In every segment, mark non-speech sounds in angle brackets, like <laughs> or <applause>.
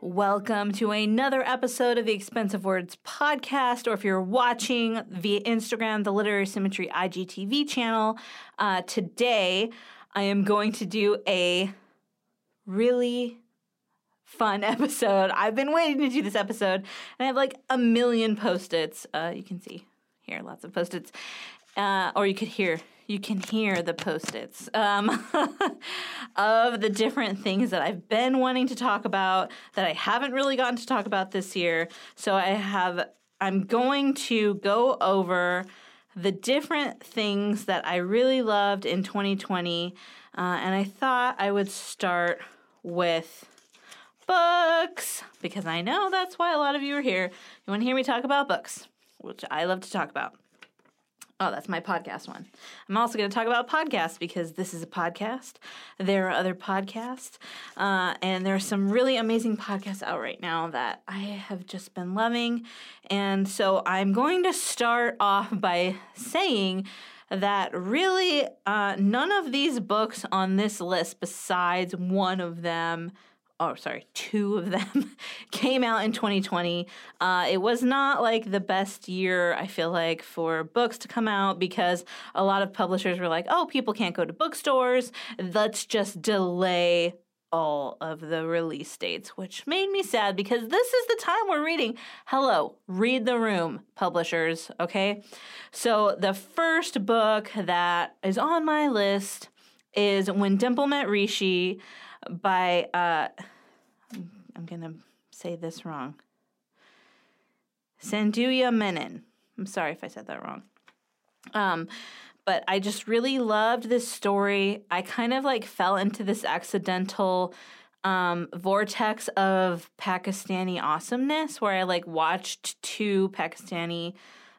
Welcome to another episode of the Expensive Words podcast, or if you're watching via Instagram, the Literary Symmetry IGTV channel. Uh, today, I am going to do a really fun <laughs> episode. I've been waiting to do this episode, and I have like a million post its. Uh, you can see here lots of post its, uh, or you could hear you can hear the post-its um, <laughs> of the different things that I've been wanting to talk about that I haven't really gotten to talk about this year. So I have I'm going to go over the different things that I really loved in 2020, uh, and I thought I would start with books because I know that's why a lot of you are here. You want to hear me talk about books, which I love to talk about. Oh, that's my podcast one. I'm also going to talk about podcasts because this is a podcast. There are other podcasts, uh, and there are some really amazing podcasts out right now that I have just been loving. And so I'm going to start off by saying that really uh, none of these books on this list, besides one of them, oh sorry two of them <laughs> came out in 2020 uh, it was not like the best year i feel like for books to come out because a lot of publishers were like oh people can't go to bookstores. Let's just delay all of the release dates which made me sad because this is the time we're reading. Hello read the room publishers okay? So the first book that is on my list is when dimple met rishi by uh, I'm gonna say this wrong. Sandhya Menon. I'm sorry if I said that wrong. Um, but I just really loved this story. I kind of like fell into this accidental um, vortex of Pakistani awesomeness where I like watched two Pakistani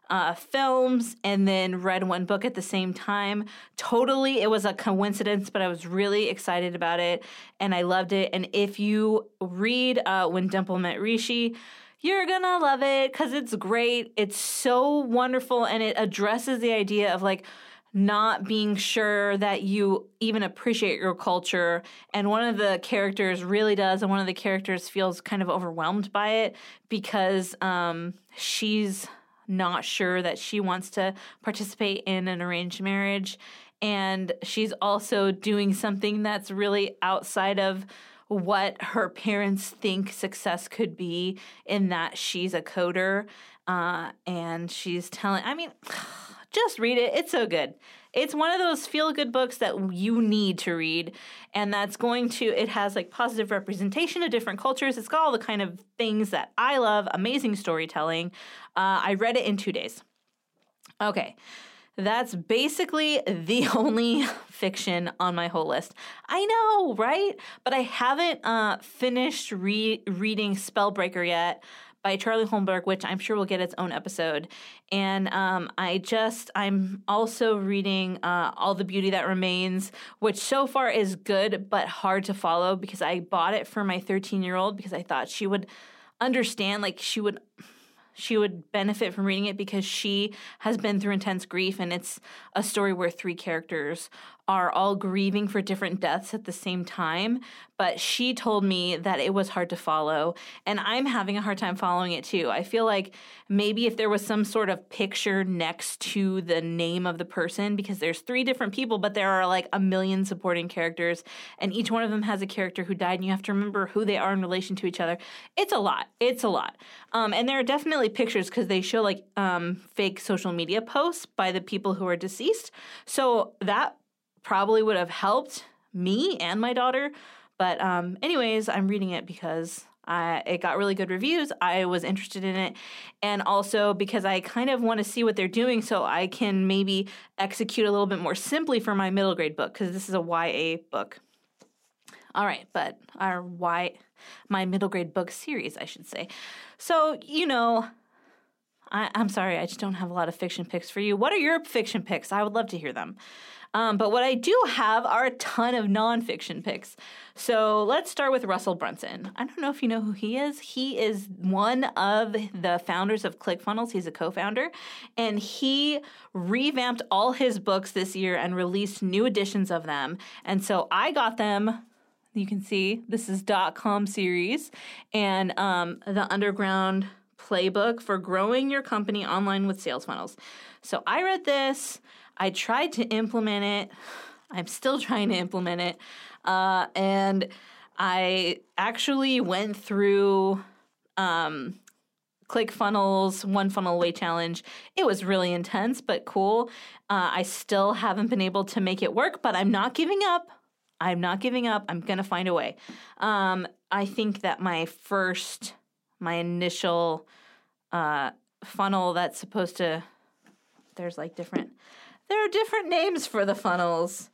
uh, films and then read one book at the same time. Totally, it was a coincidence, but I was really excited about it and I loved it. And if you read uh, When Dimple Met Rishi, you're gonna love it because it's great. It's so wonderful and it addresses the idea of like, not being sure that you even appreciate your culture. And one of the characters really does, and one of the characters feels kind of overwhelmed by it because um, she's not sure that she wants to participate in an arranged marriage. And she's also doing something that's really outside of what her parents think success could be, in that she's a coder. Uh, and she's telling, I mean, <sighs> just read it. It's so good. It's one of those feel good books that you need to read, and that's going to, it has like positive representation of different cultures. It's got all the kind of things that I love, amazing storytelling. Uh, I read it in two days. Okay. That's basically the <laughs> only fiction on my whole list. I know, right? But I haven't uh, finished re- reading Spellbreaker yet by Charlie Holmberg, which I'm sure will get its own episode. And um, I just, I'm also reading uh, All the Beauty That Remains, which so far is good, but hard to follow because I bought it for my 13 year old because I thought she would understand, like, she would she would benefit from reading it because she has been through intense grief and it's a story where three characters are all grieving for different deaths at the same time. But she told me that it was hard to follow. And I'm having a hard time following it too. I feel like maybe if there was some sort of picture next to the name of the person, because there's three different people, but there are like a million supporting characters, and each one of them has a character who died, and you have to remember who they are in relation to each other. It's a lot. It's a lot. Um, and there are definitely pictures because they show like um, fake social media posts by the people who are deceased. So that probably would have helped me and my daughter. But um, anyways, I'm reading it because I, it got really good reviews. I was interested in it. And also because I kind of want to see what they're doing so I can maybe execute a little bit more simply for my middle grade book because this is a YA book. All right, but our Y, my middle grade book series, I should say. So, you know, I, I'm sorry, I just don't have a lot of fiction picks for you. What are your fiction picks? I would love to hear them. Um, but what I do have are a ton of nonfiction picks. So let's start with Russell Brunson. I don't know if you know who he is. He is one of the founders of ClickFunnels. He's a co founder. And he revamped all his books this year and released new editions of them. And so I got them you can see this is dot com series and um, the underground playbook for growing your company online with sales funnels so i read this I tried to implement it. I'm still <laughs> trying to implement it. Uh, and I actually went through um, ClickFunnels One Funnel Away Challenge. It was really intense, but cool. Uh, I still haven't been able to make it work, but I'm not giving up. I'm not giving up. I'm going to find a way. Um, I think that my first, my initial uh, funnel that's supposed to, there's like different there are different names for the funnels.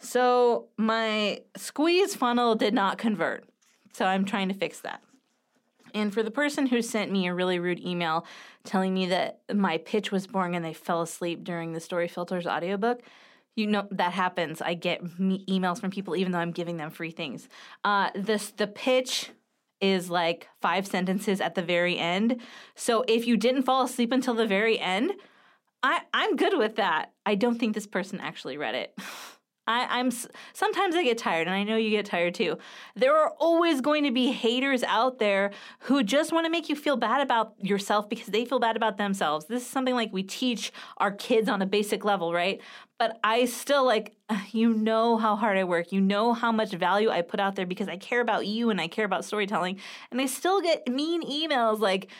So my squeeze funnel did not convert. So I'm trying to fix that. And for the person who sent me a really rude email telling me that my pitch was boring and they fell asleep during the Story Filters audiobook, you know that happens. I get emails from people even though I'm giving them free things. Uh, this the pitch is like five sentences at the very end. So if you didn't fall asleep until the very end, I, I'm good with that. I don't think this person actually read it. <laughs> I, am sometimes I get tired, and I know you get tired too. There are always going to be haters out there who just want to make you feel bad about yourself because they feel bad about themselves. This is something like we teach our kids on a basic level, right? But I still like, <sighs> you know how hard I work. You know how much value I put out there because I care about you and I care about storytelling. And I still get mean emails like,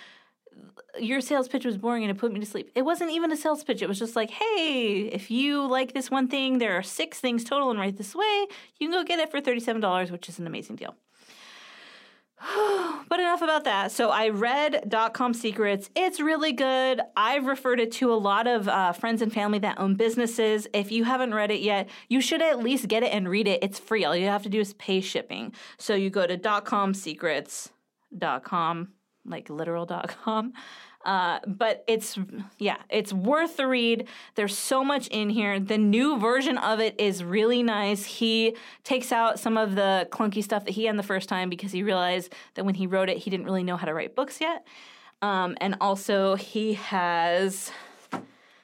your sales pitch was boring and it put me to sleep. It wasn't even a sales pitch. It was just like, hey, if you like this one thing, there are six things total and right this way. You can go get it for $37, which is an amazing deal. <sighs> but enough about that. So I read Com Secrets. It's really good. I've referred it to a lot of uh, friends and family that own businesses. If you haven't read it yet, you should at least get it and read it. It's free. All you have to do is pay shipping. So you go to dotcomsecrets.com like literal.com. Uh, but it's yeah, it's worth the read. There's so much in here. The new version of it is really nice. He takes out some of the clunky stuff that he had the first time because he realized that when he wrote it, he didn't really know how to write books yet. Um, and also, he has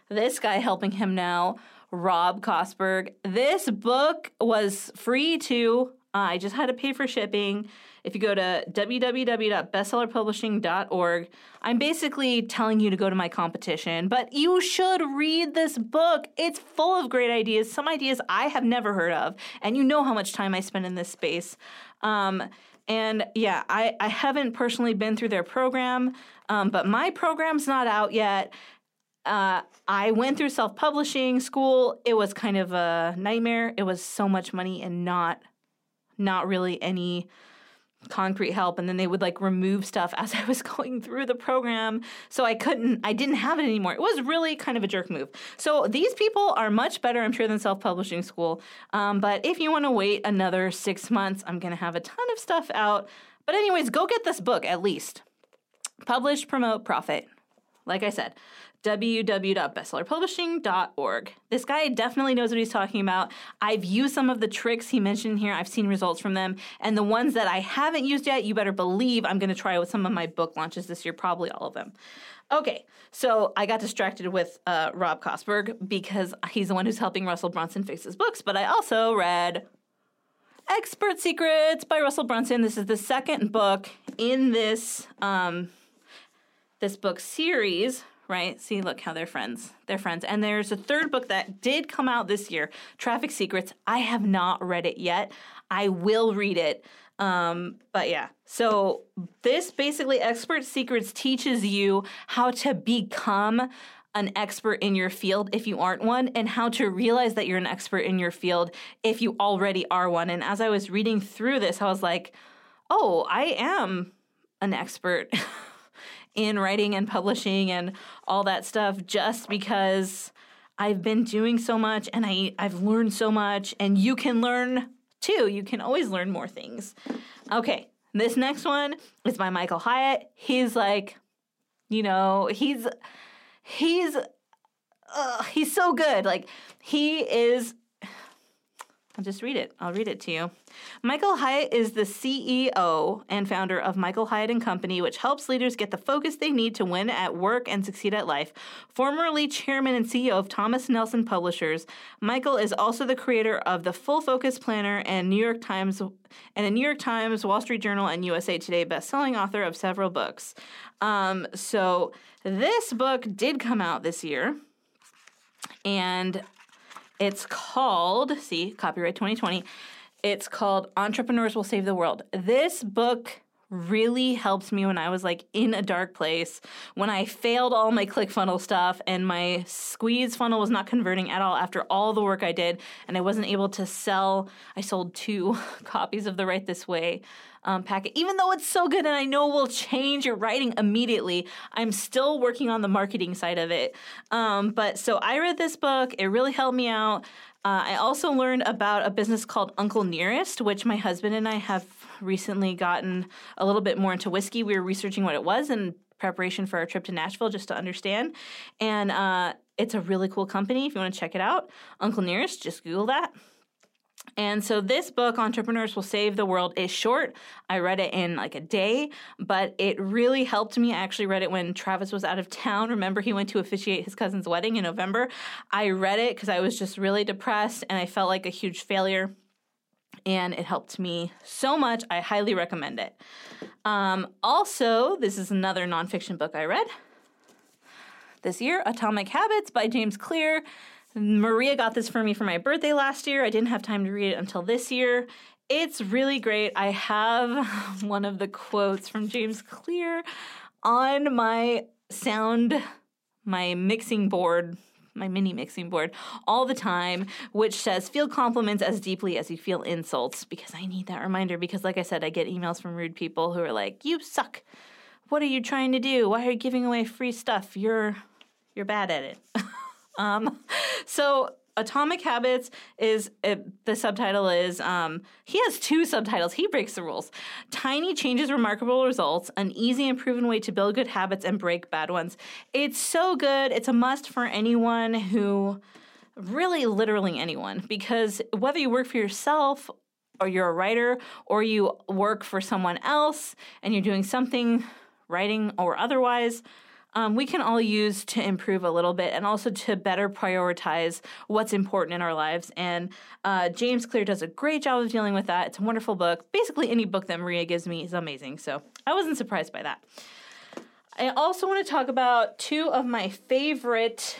this guy helping him now, Rob Kosberg. This book was free too. Uh, I just had to pay for shipping. If you go to www.bestsellerpublishing.org, I'm basically telling you to go to my competition, but you should read this book. It's full of great ideas, some ideas I have never heard of, and you know how much time I spend in this space. Um, and yeah, I, I haven't personally been through their program, um, but my program's not out yet. Uh, I went through self publishing school. It was kind of a nightmare. It was so much money and not not really any concrete help and then they would like remove stuff <laughs> as I was going through the program so I couldn't I didn't have it anymore. It was really kind of a jerk move. So these people are much better I'm sure than self-publishing school. Um, but if you want to wait another 6 months, I'm going to have a ton of stuff out. But anyways, go get this book at least. Publish, promote, profit. like I said, www.bestsellerpublishing.org. This guy definitely knows what he's talking about. I've used some of the tricks he mentioned here. I've seen results from them. And the ones that I haven't used yet, you better believe I'm going to try with some of my book launches this year, probably all of them. Okay, so I got distracted with uh, Rob Kosberg because he's the one who's helping Russell Brunson fix his books, but I also read Expert Secrets by Russell Brunson. This is the second book in this um, this book series right? See, look how they're friends. They're friends. And there's a third book that did come out this year, Traffic Secrets. I have not read it yet. I will read it. Um, but yeah, so this basically Expert Secrets teaches you how to become an expert in your field if you aren't one, and how to realize that you're an expert in your field if you already are one. And as I was reading through this, I was like, oh, I am an expert. <laughs> in writing and publishing and all that stuff just because I've been doing so much and I, I've learned so much, and you can learn too. You can always learn more things. Okay, this next one is by Michael Hyatt. He's like, you know, he's he's uh, he's so good. Like he is I'll just read it. I'll read it to you. Michael Hyatt is the CEO and founder of Michael Hyatt and Company, which helps leaders get the focus they need to win at work and succeed at life. Formerly chairman and CEO of Thomas Nelson Publishers, Michael is also the creator of the Full Focus Planner and New York Times and a New York Times, Wall Street Journal, and USA Today best-selling author of several books. Um, so this book did come out this year, and it's called, see, copyright 2020. It's called Entrepreneurs Will Save the World. This book really helped me when I was like in a dark place, when I failed all my ClickFunnels stuff and my squeeze funnel was not converting at all after all the work I did, and I wasn't able to sell. I sold two <laughs> copies of the Right This Way um, packet, even though it's so good and I know will change your writing immediately. I'm still working on the marketing side of it. Um, but so I read this book, it really helped me out. Uh, I also learned about a business called Uncle Nearest, which my husband and I have recently gotten a little bit more into whiskey. We were researching what it was in preparation for our trip to Nashville just to understand. And uh, it's a really cool company if you want to check it out. Uncle Nearest, just Google that. And so this book, Entrepreneurs Will Save the World, is short. I read it in like a day, but it really helped me. I actually read it when Travis was out of town. Remember, he went to officiate his cousin's wedding in November. I read it because I was just really depressed and I felt like a huge failure. And it helped me so much. I highly recommend it. Um, also, this is another nonfiction book I read this year Atomic Habits by James Clear. Maria got this for me for my birthday last year. I didn't have time to read it until this year. It's really great. I have <laughs> one of the quotes from James Clear on my sound, my mixing board, my mini mixing board, all the time, which says, Feel compliments as deeply as you feel insults, because I need that reminder. Because, like I said, I get emails from rude people who are like, You suck. What are you trying to do? Why are you giving away free stuff? You're you're bad at it. <laughs> Um, so Atomic Habits is uh, the subtitle is um, he has two subtitles. He breaks the rules. Tiny changes, remarkable results. An easy and proven way to build good habits and break bad ones. It's so good. It's a must for anyone who, really, literally anyone, because whether you work for yourself or you're a writer or you work for someone else and you're doing something, writing or otherwise um, we can all use to improve a little bit and also to better prioritize what's important in our lives. And uh, James Clear does a great job of dealing with that. It's a wonderful book. Basically, any book that Maria gives me is amazing. So I wasn't surprised by that. I also want to talk about two of my favorite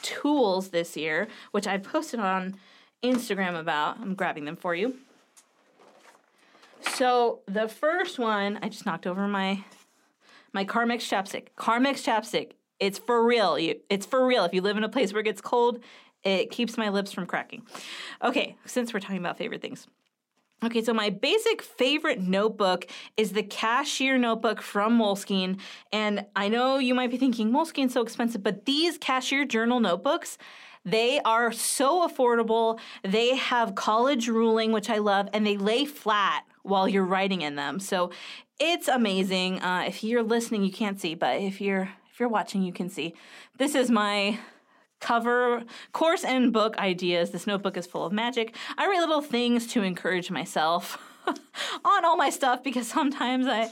tools this year, which I posted on Instagram about. I'm grabbing them for you. So the first one, I just knocked over my my Carmex chapstick. Carmex chapstick. It's for real. It's for real. If you live in a place where it gets cold, it keeps my lips from cracking. Okay, since we're talking about favorite things. Okay, so my basic favorite notebook is the Cashier notebook from Moleskine. And I know you might be thinking, Moleskine's so expensive, but these Cashier journal notebooks, they are so affordable. They have college ruling, which I love, and they lay flat while you're writing in them. So it's amazing. Uh, if you're listening, you can't see, but if you're if you're watching, you can see. This is my cover course and book ideas. This notebook is full of magic. I write little things to encourage myself <laughs> on all my stuff because sometimes I,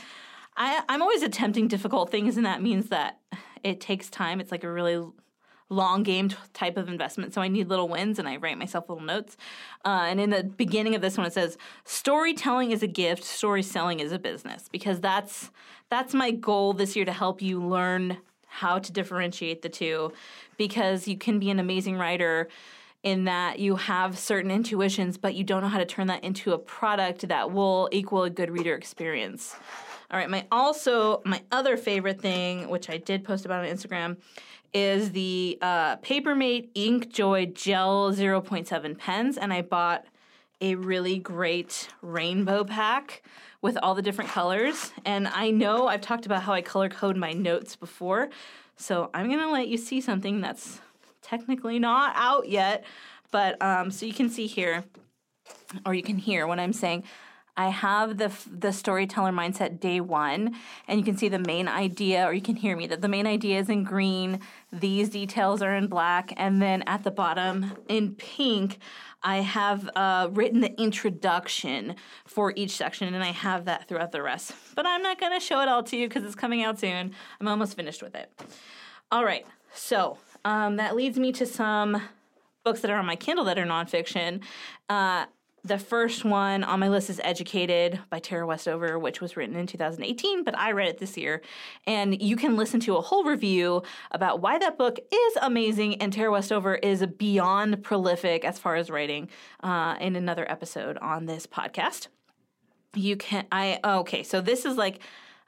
I I'm always attempting difficult things, and that means that it takes time. It's like a really long game type of investment. So I need little wins and I write myself little notes. Uh, and in the beginning of this one, it says, storytelling is a gift, story selling is a business, because that's that's my goal this year to help you learn how to differentiate the two because you can be an amazing writer in that you have certain intuitions, but you don't know how to turn that into a product that will equal a good reader experience. All right, my also my other favorite thing, which I did post about on Instagram, is the uh, Papermate Inkjoy Gel 0.7 pens, and I bought a really great rainbow pack with all the different colors. And I know I've talked about how I color code my notes before, so I'm gonna let you see something that's technically not out yet, but um, so you can see here, or you can hear what I'm saying. I have the the storyteller mindset day one, and you can see the main idea, or you can hear me that the main idea is in green. These details are in black, and then at the bottom in pink, I have uh, written the introduction for each section, and I have that throughout the rest. But I'm not going to show it all to you because it's coming out soon. I'm almost finished with it. All right, so um, that leads me to some books that are on my Kindle that are nonfiction. Uh, the first one on my list is Educated by Tara Westover, which was written in 2018, but I read it this year. And you can listen to a whole review about why that book is amazing and Tara Westover is beyond prolific as far as writing uh, in another episode on this podcast. You can, I, okay, so this is like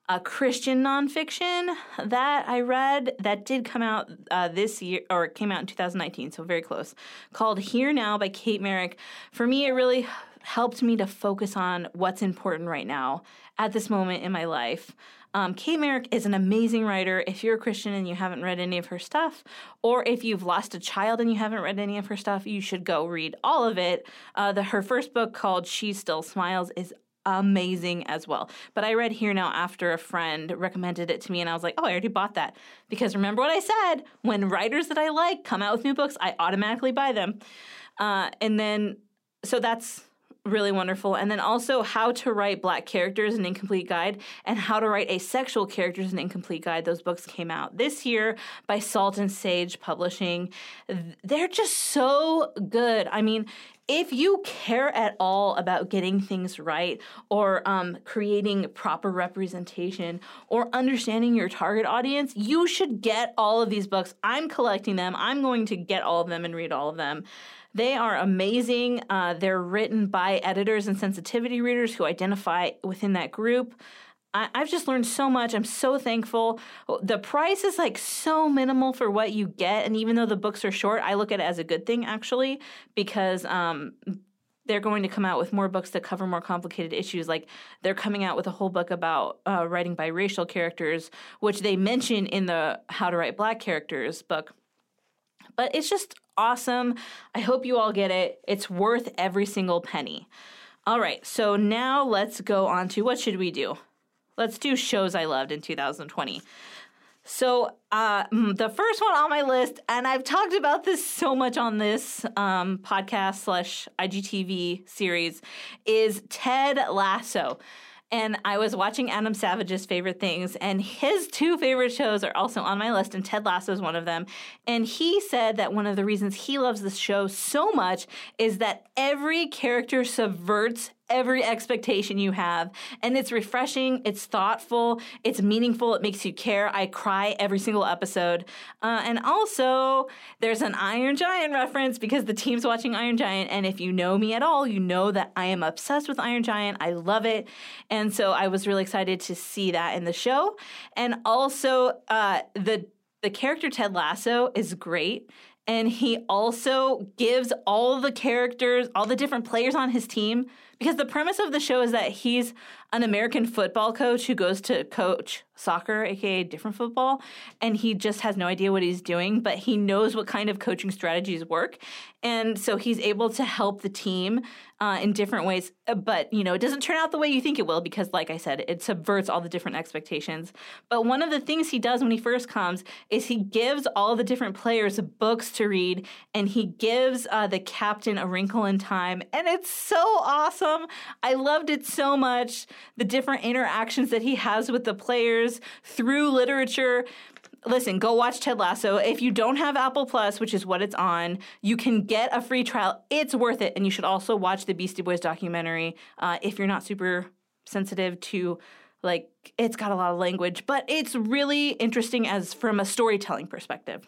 a Christian nonfiction that I read that did come out uh, this year, or came out in 2019, so very close, called Here Now by Kate Merrick. For me, it really helped me to focus on what's important right now at this moment in my life. Um, Kate Merrick is an amazing writer. If you're a Christian and you haven't read any of her stuff, or if you've lost a child and you haven't read any of her stuff, you should go read all of it. Uh, the, her first book called She Still Smiles is amazing as well. But I read Here Now after a friend recommended it to me, and I was like, oh, I already bought that. Because remember what I said when writers that I like come out with new books, I automatically buy them. Uh, and then, so that's really wonderful. And then also how to write black characters an incomplete guide and how to write asexual characters an incomplete guide. Those books came out this year by Salt and Sage Publishing. They're just so good. I mean, if you care at all about getting things right or um, creating proper representation or understanding your target audience, you should get all of these books. I'm collecting them. I'm going to get all of them and read all of them. They are amazing. Uh, they're written by editors and sensitivity readers who identify within that group. I, have just learned so much. I'm so thankful. The price is like so minimal for what you get, and even though the books are short, I look at it as a good thing actually because um, they're going to come out with more books that cover more complicated issues. Like they're coming out with a whole book about uh, writing biracial characters, which they mention in the How to Write Black Characters book. But it's just awesome. I hope you all get it. It's worth every single penny. All right, so now let's go on to what should we do? Let's do shows I loved in 2020. So uh, mm, the first one on my list, and I've talked about this so much on this um, podcast slash IGTV series, is Ted Lasso. And I was watching Adam Savage's favorite things, and his two favorite shows are also on my list, and Ted Lasso is one of them. And he said that one of the reasons he loves this show so much is that every character subverts every expectation you have. And it's refreshing, it's thoughtful, it's meaningful, it makes you care. I cry every single episode. Uh, and also, there's an Iron Giant reference because the team's watching Iron Giant. And if you know me at all, you know that I am obsessed with Iron Giant. I love it. And so I was really excited to see that in the show. And also, uh, the the character Ted Lasso is great and he also gives all the characters, all the different players on his team because the premise of the show is that he's an American football coach who goes to coach soccer, aka different football, and he just has no idea what he's doing, but he knows what kind of coaching strategies work. And so he's able to help the team uh, in different ways. Uh, but, you know, it doesn't turn out the way you think it will because, like I said, it subverts all the different expectations. But one of the things he does when he first comes is he gives all the different players books to read and he gives uh, the captain a wrinkle in time. And it's so awesome. I loved it so much. The different interactions that he has with the players through literature listen, go watch Ted Lasso. If you don't have Apple Plus, which is what it's on, you can get a free trial. It's worth it. And you should also watch the Beastie Boys documentary uh, if you're not super sensitive to like it's got a lot of language, but it's really interesting as from a storytelling perspective.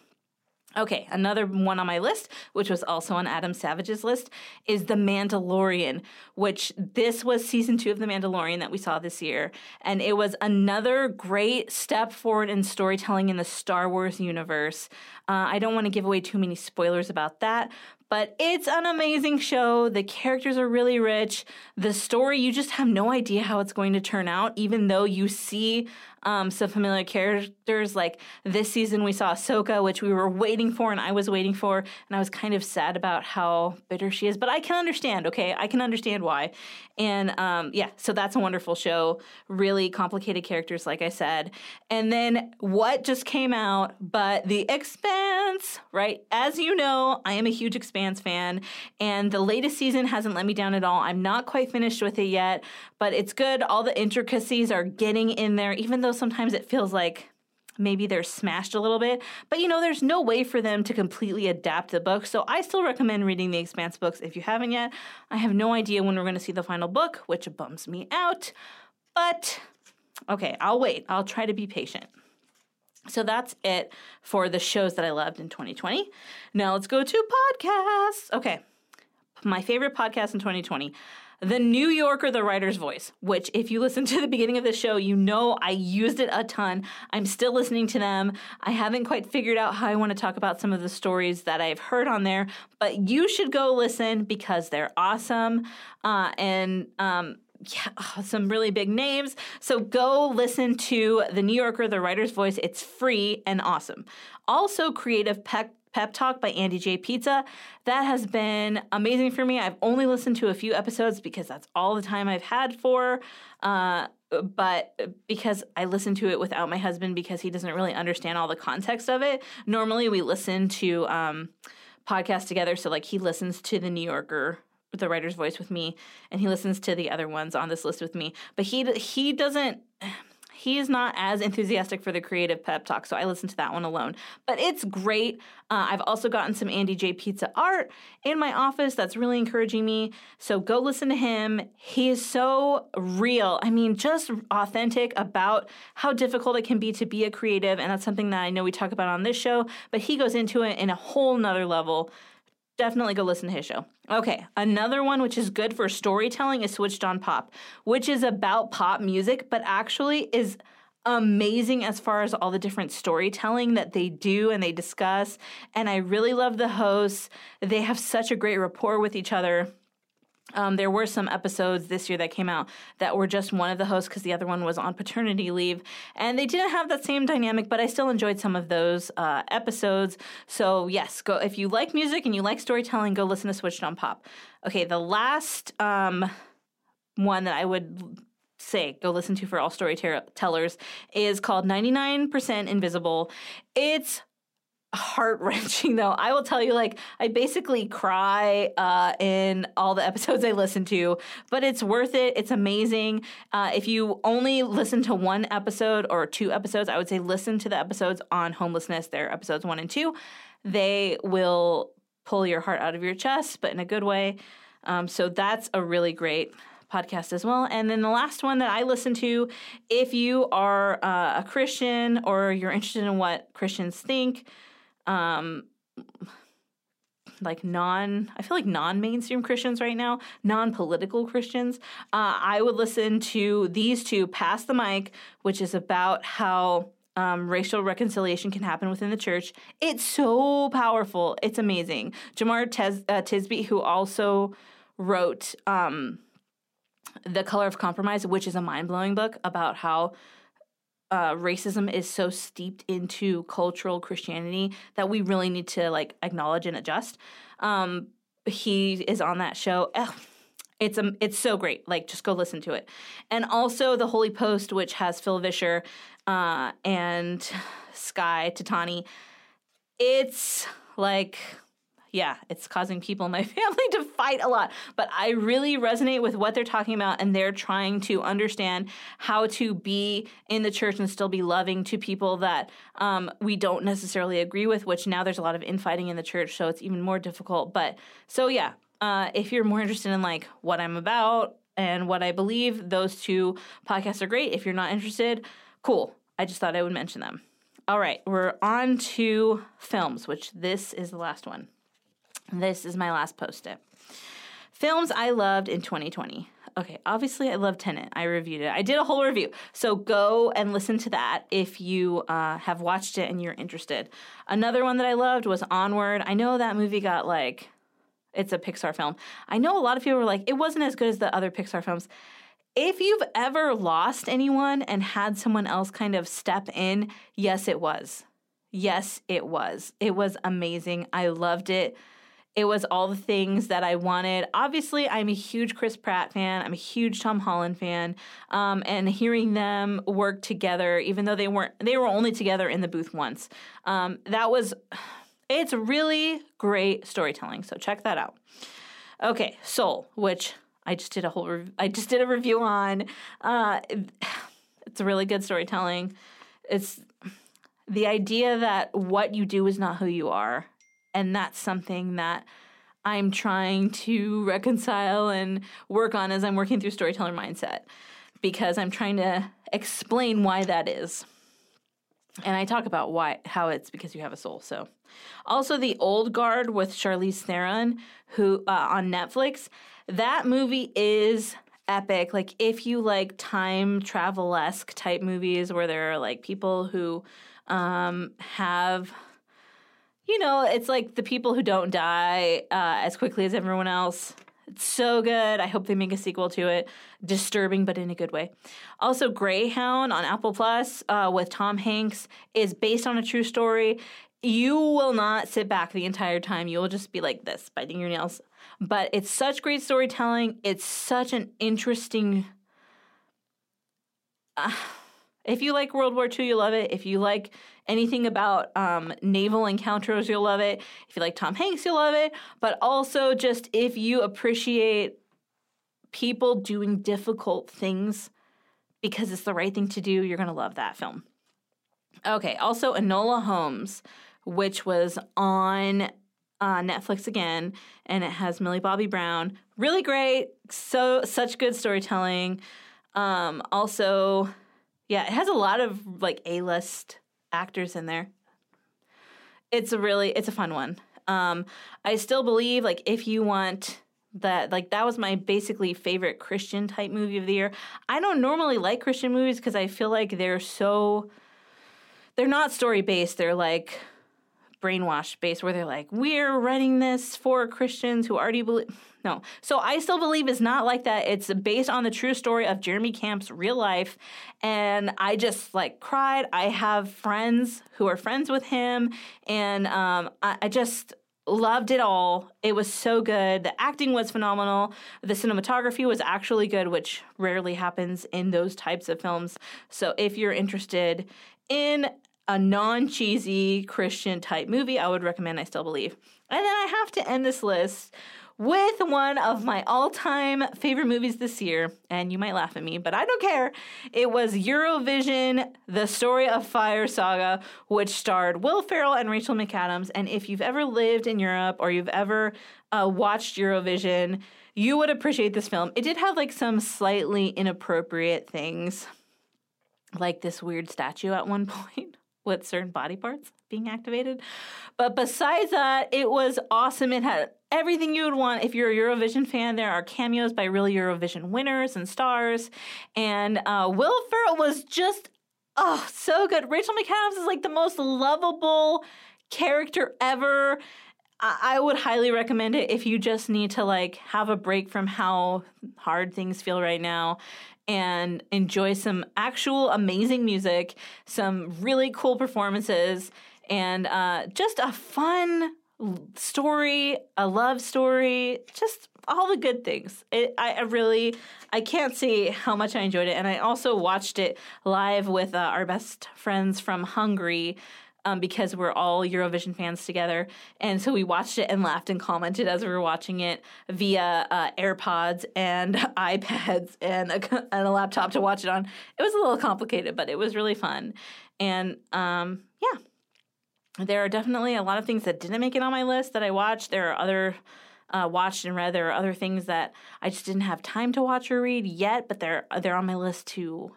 Okay, another one on my list, which was also on Adam Savage's list, is The Mandalorian, which this was season two of The Mandalorian that we saw this year. And it was another great step forward in storytelling in the Star Wars universe. Uh, I don't want to give away too many spoilers about that, but it's an amazing show. The characters are really rich. The story, you just have no idea how it's going to turn out, even though you see um, some familiar characters. Like this season, we saw Ahsoka, which we were waiting for, and I was waiting for, and I was kind of sad about how bitter she is. But I can understand. Okay, I can understand why. And um, yeah, so that's a wonderful show. Really complicated characters, like I said. And then what just came out? But The Expanse, right? As you know, I am a huge Expanse fan, and the latest season hasn't let me down at all. I'm not quite finished with it yet, but it's good. All the intricacies are getting in there, even though sometimes it feels like maybe they're smashed a little bit. But you know, there's no way for them to completely adapt the book. So I still recommend reading the Expanse books if you haven't yet. I have no idea when we're going to see the final book, which bums me out. But okay, I'll wait. I'll try to be patient. So that's it for the shows that I loved in 2020. Now let's go to podcasts. Okay. My favorite podcast in 2020. The New Yorker, The Writer's Voice, which, if you listen to the beginning of the show, you know I used it a ton. I'm still listening to them. I haven't quite figured out how I want to talk about some of the stories that I've heard on there, but you should go listen because they're awesome. Uh, and, um, yeah, oh, <sighs> some really big names. So go listen to The New Yorker, The Writer's Voice. It's free and awesome. Also, Creative Pep Pep Talk by Andy J. Pizza. That has been amazing for me. I've only listened to a few episodes because that's all the time I've had for. Uh, but because I listen to it without my husband because he doesn't really understand all the context of it. Normally, we listen to um, podcasts together. So, like, he listens to the New Yorker the writer's voice with me and he listens to the other ones on this list with me but he he doesn't he is not as enthusiastic for the creative pep talk, so I listen to that one alone. But it's great. Uh, I've also gotten some Andy J. Pizza art in my office that's really encouraging me. So go listen to him. He is so real. I mean, just authentic about how difficult it can be to be a creative. And that's something that I know we talk about on this show, but he goes into it in a whole nother level definitely go listen to his show. Okay, another one which is good for storytelling is Switched on Pop, which is about pop music, but actually is amazing as far as all the different storytelling that they do and they discuss. And I really love the hosts. They have such a great rapport with each other. Um, there were some episodes this year that came out that were just one of the hosts because the other one was on paternity leave. And they didn't have that same dynamic, but I still enjoyed some of those uh, episodes. So, yes, go if you like music and you like storytelling, go listen to Switched on Pop. Okay, the last um, one that I would say go listen to for all storytellers is called 99% Invisible. It's heart wrenching <laughs> though. I will tell you, like, I basically cry uh, in all the <laughs> episodes I listen to, but it's worth it. It's amazing. Uh, if you only listen to one episode or two episodes, I would say listen to the episodes on homelessness. They're episodes one and two. They will pull your heart out of your chest, but in a good way. Um, so that's a really great podcast as well. And then the last one that I listen to, if you are uh, a Christian or you're interested in what Christians think, um, like non i feel like non-mainstream christians right now non-political christians uh, i would listen to these two pass the mic which is about how um, racial reconciliation can happen within the church. It's so powerful. It's amazing. Jemar Tes- uh, tisby who also wrote um, The Color of Compromise, which is a mind blowing book about how uh, racism is so steeped into cultural Christianity that we really need to like acknowledge and adjust. Um, he is on that show. Ugh, it's um, it's so great. Like just go listen to it. And also the Holy Post, which has Phil Vischer uh, and <sighs> Skye Jethani. It's like yeah, it's causing people in my <laughs> family to fight a lot. But I really resonate with what they're talking about, and they're trying to understand how to be in the church and still be loving to people that um, we don't necessarily agree with, which now there's a lot of infighting in the church, so it's even more difficult. But so, yeah, uh, if you're more interested in like what I'm about and what I believe, those two podcasts are great. If you're not interested, cool. I just thought I would mention them. All right, we're on to films, which this is the last one. This is my last post it. Films I loved in 2020. Okay, obviously I love Tenet. I reviewed it. I did a whole review. So go and listen to that if you uh, have watched it and you're interested. Another one that I loved was Onward. I know that movie got like, it's a Pixar film. I know a lot of people were like, it wasn't as good as the other Pixar films. If you've ever lost anyone and had someone else kind of step in, yes, it was. Yes, it was. It was amazing. I loved it. It was all the things that I wanted. Obviously, I'm a huge Chris Pratt fan. I'm a huge Tom Holland fan. Um, and hearing them work together, even though they weren't, they were only together in the booth once. Um, that was, it's really great storytelling. So check that out. Okay, Soul, which I just did a whole, rev- I just did a review on. Uh, it's really good storytelling. It's the idea that what you do is not who you are and that's something that I'm trying to reconcile and work on as I'm working through storyteller mindset because I'm trying to explain why that is. And I talk about why how it's because you have a soul. So, also the Old Guard with Charlize Theron, who uh, on Netflix. That movie is epic. Like if you like time travel esque type movies where there are like people who um, have you know, it's like the people who don't die uh, as quickly as everyone else. It's so good. I hope they make a sequel to it. Disturbing, but in a good way. Also, Greyhound on Apple Plus uh, with Tom Hanks is based on a true story. You will not sit back the entire time. You will just be like this, biting your nails. But it's such great storytelling. It's such an interesting. Uh, if you like World War II, you'll love it. If you like anything about um, naval encounters, you'll love it. If you like Tom Hanks, you'll love it. But also, just if you appreciate people doing difficult things because it's the right thing to do, you're going to love that film. Okay, also Enola Holmes, which was on uh, Netflix again, and it has Millie Bobby Brown. Really great, so such good storytelling. Um, also, yeah, it has a lot of like A list actors in there. It's a really it's a fun one. Um, I still believe like if you want that like that was my basically favorite Christian type movie of the year. I don't normally like Christian movies because I feel like they're so they're not story based. They're like brainwash based where they're like, we're running this for Christians who already believe. <sighs> No. So I still believe it's not like that. It's based on the true story of Jeremy Camp's real life. And I just like cried. I have friends who are friends with him. And um, I, I just loved it all. It was so good. The acting was phenomenal. The cinematography was actually good, which rarely happens in those types of films. So if you're interested in a non cheesy Christian type movie, I would recommend I Still Believe. And then I have to end this list with one of my all time favorite movies this year. And you might laugh at me, but I don't care. It was Eurovision, The Story of Fire Saga, which starred Will Ferrell and Rachel McAdams. And if you've ever lived in Europe or you've ever uh, watched Eurovision, you would appreciate this film. It did have like some slightly inappropriate things, like this weird statue at one <laughs> point with certain body parts being activated. But besides that, it was awesome. It had everything you would want if you're a Eurovision fan. There are cameos by real Eurovision winners and stars. And uh, Will Ferrell was just, oh, so good. Rachel McAdams is like the most lovable character ever. I, I would highly recommend it if you just need to like have a break from how hard things feel right now and enjoy some actual amazing music, some really cool performances, and uh, just a fun story, a love story, just all the good things. It, I, I, really, I can't see how much I enjoyed it. And I also watched it live with uh, our best friends from Hungary. Um, because we're all Eurovision fans together. And so we watched it and laughed and commented as we were watching it via uh, AirPods and <laughs> iPads and a, <laughs> and a laptop to watch it on. It was a little complicated, but it was really fun. And um, yeah, there are definitely a lot of things that didn't make it on my list that I watched. There are other uh, watched and read. There are other things that I just didn't have time to watch or read yet, but they're they're on my list to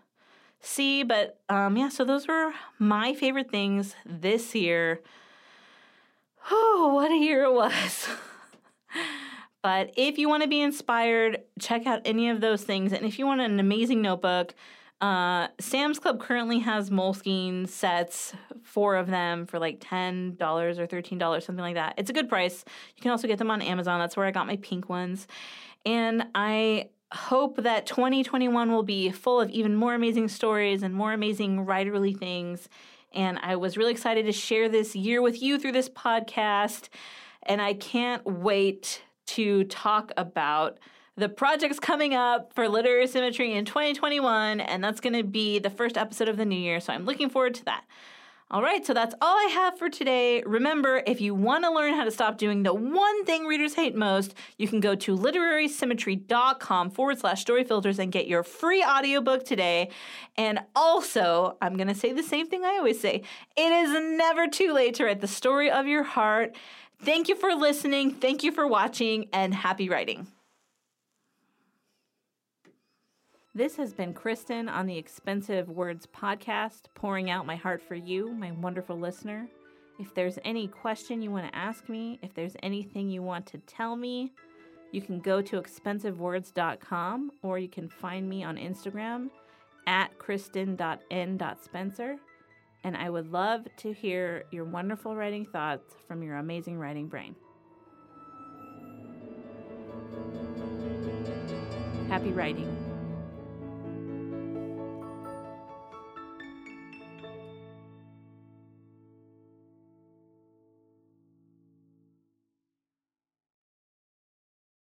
see. But um, yeah, so those were my favorite things this year. Oh, what a year it was! <laughs> but if you want to be inspired, check out any of those things. And if you want an amazing notebook, uh, Sam's Club currently has Moleskine sets, four of them for like $10 or $13, something like that. It's a good price. You can also get them on Amazon. That's where I got my pink ones. And I hope that 2021 will be full of even more amazing stories and more amazing writerly things. And I was really excited to share this year with you through this podcast. And I can't wait to talk about the project's coming up for Literary Symmetry in 2021, and that's going to be the first episode of the new year. So I'm looking forward to that. All right, so that's all I have for today. Remember, if you want to learn how to stop doing the one thing readers hate most, you can go to literarysymmetry.com forward slash story filters and get your free audiobook today. And also, I'm going to say the same thing I always say it is never too late to write the story of your heart. Thank you for listening, thank you for watching, and happy writing. This has been Kristen on the Expensive Words podcast, pouring out my heart for you, my wonderful listener. If there's any question you want to ask me, if there's anything you want to tell me, you can go to expensivewords.com or you can find me on Instagram at kristen.n.spencer. And I would love to hear your wonderful writing thoughts from your amazing writing brain. Happy writing.